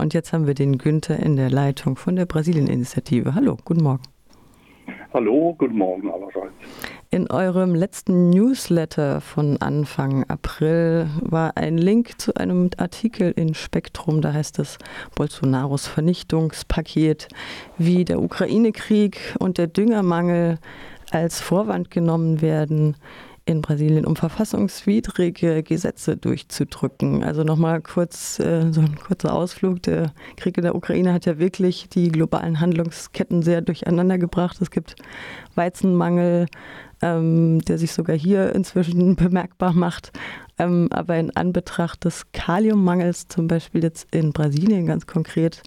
Und jetzt haben wir den Günther in der Leitung von der Brasilien-Initiative. Hallo, guten Morgen. Hallo, guten Morgen allerseits. In eurem letzten Newsletter von Anfang April war ein Link zu einem Artikel in Spektrum, da heißt es Bolsonaros Vernichtungspaket, wie der Ukraine-Krieg und der Düngermangel als Vorwand genommen werden, in Brasilien, um verfassungswidrige Gesetze durchzudrücken. Also nochmal kurz äh, so ein kurzer Ausflug. Der Krieg in der Ukraine hat ja wirklich die globalen Handlungsketten sehr durcheinander gebracht. Es gibt Weizenmangel, ähm, der sich sogar hier inzwischen bemerkbar macht. Ähm, aber in Anbetracht des Kaliummangels, zum Beispiel jetzt in Brasilien ganz konkret,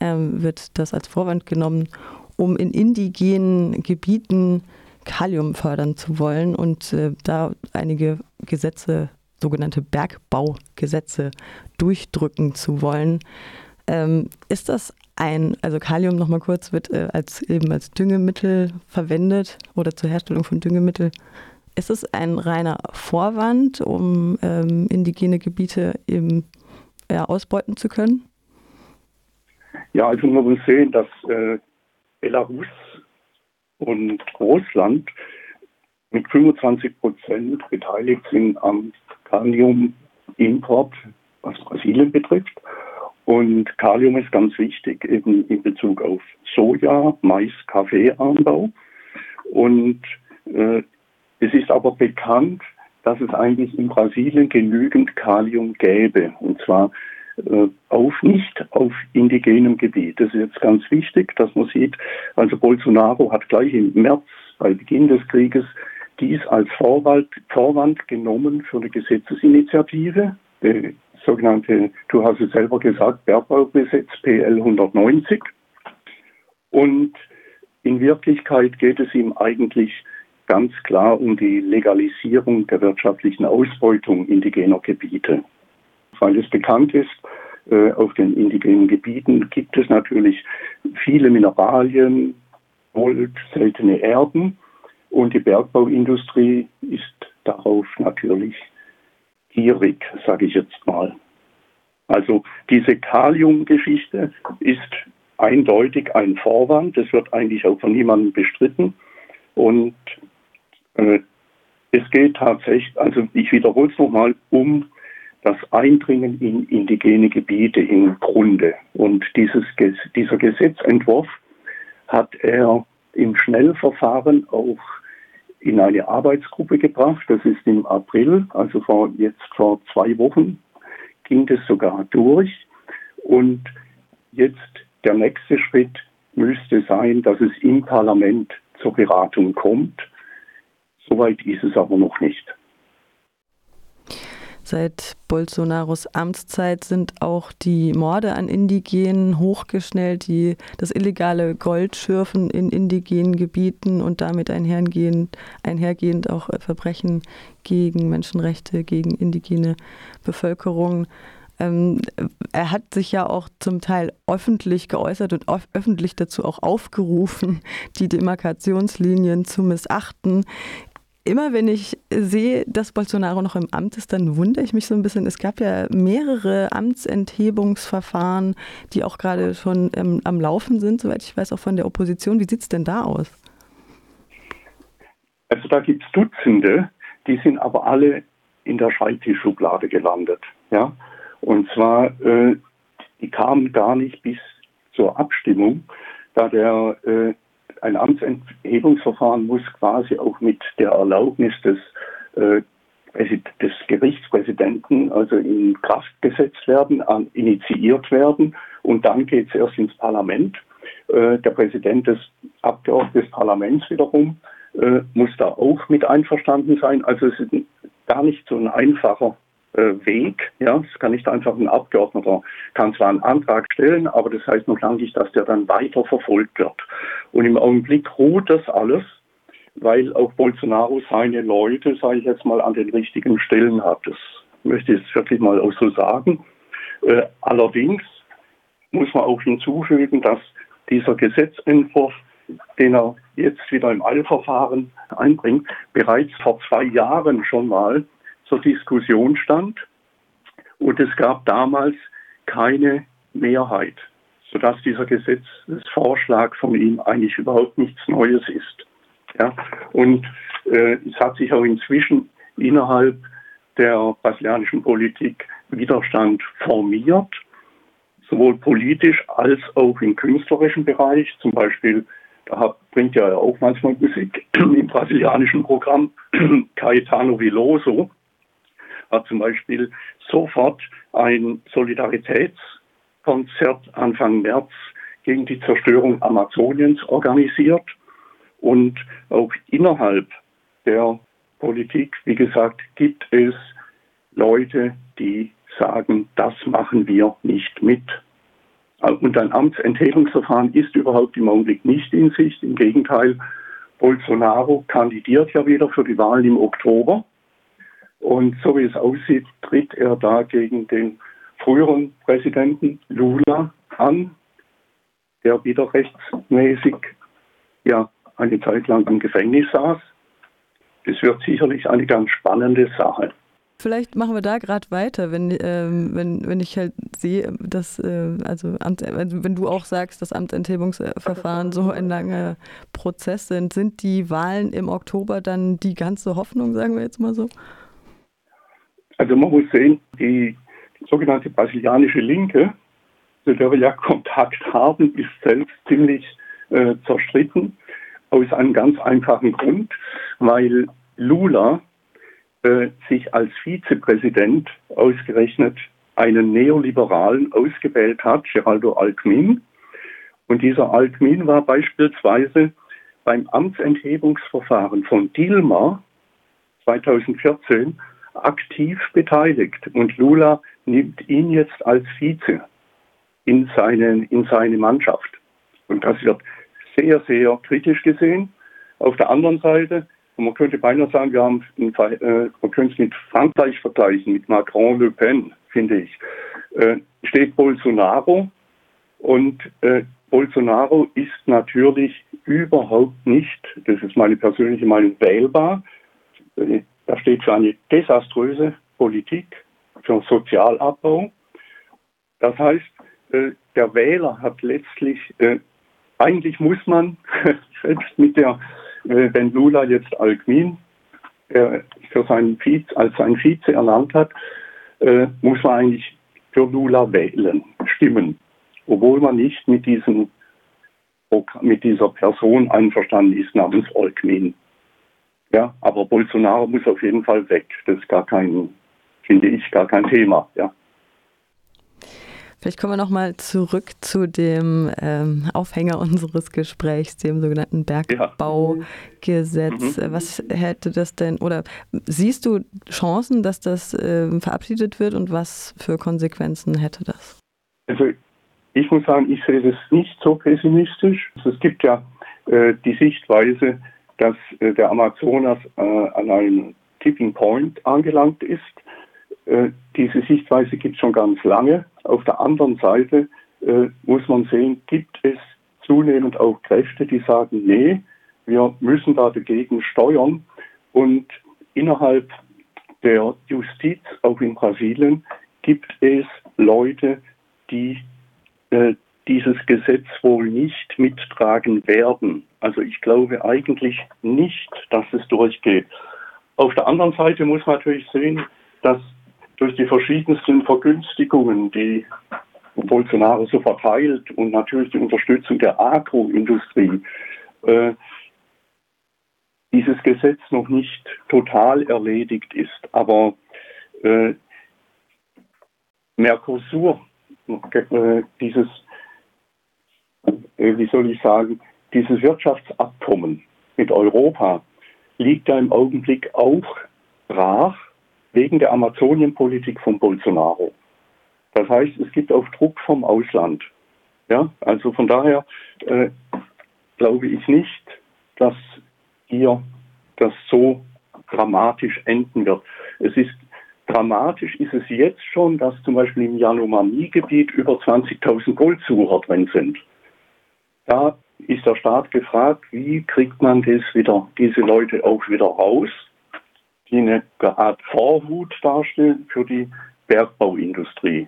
ähm, wird das als Vorwand genommen, um in indigenen Gebieten Kalium fördern zu wollen und äh, da einige Gesetze, sogenannte Bergbaugesetze, durchdrücken zu wollen. Ähm, ist das ein, also Kalium nochmal kurz, wird äh, als eben als Düngemittel verwendet oder zur Herstellung von Düngemittel. Ist es ein reiner Vorwand, um ähm, indigene Gebiete eben ja, ausbeuten zu können? Ja, also man muss sehen, dass äh, Belarus und Russland mit 25 Prozent beteiligt sind am Kaliumimport, was Brasilien betrifft. Und Kalium ist ganz wichtig eben in Bezug auf Soja, Mais, Kaffeeanbau. Und äh, es ist aber bekannt, dass es eigentlich in Brasilien genügend Kalium gäbe. Und zwar auf nicht auf indigenem Gebiet. Das ist jetzt ganz wichtig, dass man sieht, also Bolsonaro hat gleich im März bei Beginn des Krieges dies als Vorwand, Vorwand genommen für eine Gesetzesinitiative, die sogenannte, du hast es selber gesagt, Bergbaugesetz PL 190. Und in Wirklichkeit geht es ihm eigentlich ganz klar um die Legalisierung der wirtschaftlichen Ausbeutung indigener Gebiete weil es bekannt ist, äh, auf den indigenen Gebieten gibt es natürlich viele Mineralien, Gold, seltene Erden und die Bergbauindustrie ist darauf natürlich gierig, sage ich jetzt mal. Also diese Kaliumgeschichte ist eindeutig ein Vorwand, das wird eigentlich auch von niemandem bestritten und äh, es geht tatsächlich, also ich wiederhole es nochmal, um das Eindringen in indigene Gebiete im Grunde. Und dieses, dieser Gesetzentwurf hat er im Schnellverfahren auch in eine Arbeitsgruppe gebracht. Das ist im April, also vor, jetzt vor zwei Wochen, ging das sogar durch. Und jetzt der nächste Schritt müsste sein, dass es im Parlament zur Beratung kommt. Soweit ist es aber noch nicht. Seit Bolsonaros Amtszeit sind auch die Morde an Indigenen hochgeschnellt, die, das illegale Goldschürfen in indigenen Gebieten und damit einhergehend, einhergehend auch Verbrechen gegen Menschenrechte, gegen indigene Bevölkerung. Ähm, er hat sich ja auch zum Teil öffentlich geäußert und öffentlich dazu auch aufgerufen, die Demarkationslinien zu missachten immer wenn ich sehe, dass Bolsonaro noch im Amt ist, dann wundere ich mich so ein bisschen. Es gab ja mehrere Amtsenthebungsverfahren, die auch gerade schon ähm, am Laufen sind, soweit ich weiß, auch von der Opposition. Wie sieht es denn da aus? Also da gibt es Dutzende, die sind aber alle in der Schreibtischschublade gelandet. Ja? Und zwar, äh, die kamen gar nicht bis zur Abstimmung, da der äh, ein Amtsenthebungsverfahren muss quasi auch mit der Erlaubnis des, äh, des Gerichtspräsidenten also in Kraft gesetzt werden, an, initiiert werden und dann geht es erst ins Parlament. Äh, der Präsident des Abgeordneten des Parlaments wiederum äh, muss da auch mit einverstanden sein. Also es ist gar nicht so ein einfacher Weg. Ja, es kann nicht einfach ein Abgeordneter, kann zwar einen Antrag stellen, aber das heißt noch lange nicht, dass der dann weiter verfolgt wird. Und im Augenblick ruht das alles, weil auch Bolsonaro seine Leute, sage ich jetzt mal, an den richtigen Stellen hat. Das möchte ich jetzt wirklich mal auch so sagen. Äh, allerdings muss man auch hinzufügen, dass dieser Gesetzentwurf, den er jetzt wieder im Eilverfahren einbringt, bereits vor zwei Jahren schon mal zur Diskussion stand. Und es gab damals keine Mehrheit, sodass dieser Gesetzesvorschlag von ihm eigentlich überhaupt nichts Neues ist. Ja? Und äh, es hat sich auch inzwischen innerhalb der brasilianischen Politik Widerstand formiert, sowohl politisch als auch im künstlerischen Bereich. Zum Beispiel, da bringt ja auch manchmal Musik im brasilianischen Programm Caetano Veloso hat zum Beispiel sofort ein Solidaritätskonzert Anfang März gegen die Zerstörung Amazoniens organisiert und auch innerhalb der Politik, wie gesagt, gibt es Leute, die sagen, das machen wir nicht mit. Und ein Amtsenthebungsverfahren ist überhaupt im Augenblick nicht in Sicht. Im Gegenteil, Bolsonaro kandidiert ja wieder für die Wahlen im Oktober. Und so wie es aussieht, tritt er da gegen den früheren Präsidenten Lula an, der wieder rechtsmäßig ja, eine Zeit lang im Gefängnis saß. Es wird sicherlich eine ganz spannende Sache. Vielleicht machen wir da gerade weiter, wenn, ähm, wenn, wenn ich halt sehe, dass, äh, also Amt, wenn du auch sagst, dass Amtsenthebungsverfahren so ein langer Prozess sind, sind die Wahlen im Oktober dann die ganze Hoffnung, sagen wir jetzt mal so? Also man muss sehen, die, sogenannte brasilianische Linke, zu der wir ja Kontakt haben, ist selbst ziemlich äh, zerstritten. Aus einem ganz einfachen Grund, weil Lula äh, sich als Vizepräsident ausgerechnet einen Neoliberalen ausgewählt hat, Geraldo Alckmin. Und dieser Alckmin war beispielsweise beim Amtsenthebungsverfahren von Dilma 2014 aktiv beteiligt. Und Lula nimmt ihn jetzt als Vize in seine, in seine Mannschaft. Und das wird sehr, sehr kritisch gesehen. Auf der anderen Seite, man könnte beinahe sagen, wir haben, äh, man könnte es mit Frankreich vergleichen, mit Macron, Le Pen, finde ich, äh, steht Bolsonaro. Und äh, Bolsonaro ist natürlich überhaupt nicht, das ist meine persönliche Meinung, wählbar. Er steht für eine desaströse Politik, für Sozialabbau. Das heißt, äh, der Wähler hat letztlich äh, eigentlich muss man, selbst mit der, äh, wenn Lula jetzt Alkmin äh, für seinen Vize, als sein Vize ernannt hat, äh, muss man eigentlich für Lula wählen, stimmen, obwohl man nicht mit diesem mit dieser Person einverstanden ist namens Alkmin. Ja, aber Bolsonaro muss auf jeden Fall weg. Das ist gar kein, finde ich, gar kein Thema. Ja. Vielleicht kommen wir nochmal zurück zu dem ähm, Aufhänger unseres Gesprächs, dem sogenannten Bergbaugesetz. Mhm. Was hätte das denn, oder siehst du Chancen, dass das äh, verabschiedet wird und was für Konsequenzen hätte das? Also ich muss sagen, ich sehe das nicht so pessimistisch. Also es gibt ja äh, die Sichtweise, dass äh, der Amazonas äh, an einem Tipping Point angelangt ist. Äh, diese Sichtweise gibt es schon ganz lange. Auf der anderen Seite äh, muss man sehen, gibt es zunehmend auch Kräfte, die sagen, nee, wir müssen da dagegen steuern. Und innerhalb der Justiz, auch in Brasilien, gibt es Leute, die äh, dieses Gesetz wohl nicht mittragen werden. Also ich glaube eigentlich nicht, dass es durchgeht. Auf der anderen Seite muss man natürlich sehen, dass durch die verschiedensten Vergünstigungen, die Bolsonaro so verteilt und natürlich die Unterstützung der Agroindustrie, äh, dieses Gesetz noch nicht total erledigt ist. Aber äh, Mercosur, äh, dieses, wie soll ich sagen, dieses Wirtschaftsabkommen mit Europa liegt ja im Augenblick auch brach wegen der Amazonienpolitik von Bolsonaro. Das heißt, es gibt auch Druck vom Ausland. Ja, also von daher äh, glaube ich nicht, dass hier das so dramatisch enden wird. Es ist dramatisch ist es jetzt schon, dass zum Beispiel im Yanomami-Gebiet über 20.000 Goldsucher drin sind. Da ist der Staat gefragt, wie kriegt man das wieder, diese Leute auch wieder raus? die eine Art Vorhut darstellen für die Bergbauindustrie.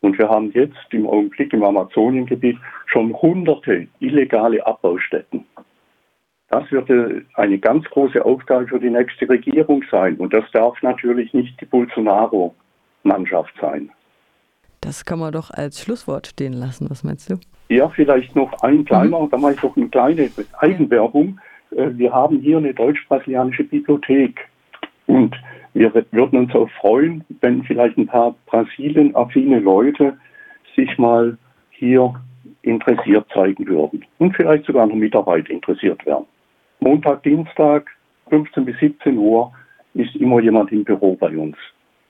Und wir haben jetzt im Augenblick im Amazoniengebiet schon hunderte illegale Abbaustätten. Das wird äh, eine ganz große Aufgabe für die nächste Regierung sein. Und das darf natürlich nicht die Bolsonaro-Mannschaft sein. Das kann man doch als Schlusswort stehen lassen. Was meinst du? Ja, vielleicht noch ein kleiner, mhm. da mache ich doch eine kleine Eigenwerbung. Äh, wir haben hier eine deutsch-brasilianische Bibliothek. Und wir würden uns auch freuen, wenn vielleicht ein paar Brasilien-affine Leute sich mal hier interessiert zeigen würden und vielleicht sogar noch Mitarbeit interessiert wären. Montag, Dienstag, 15 bis 17 Uhr ist immer jemand im Büro bei uns.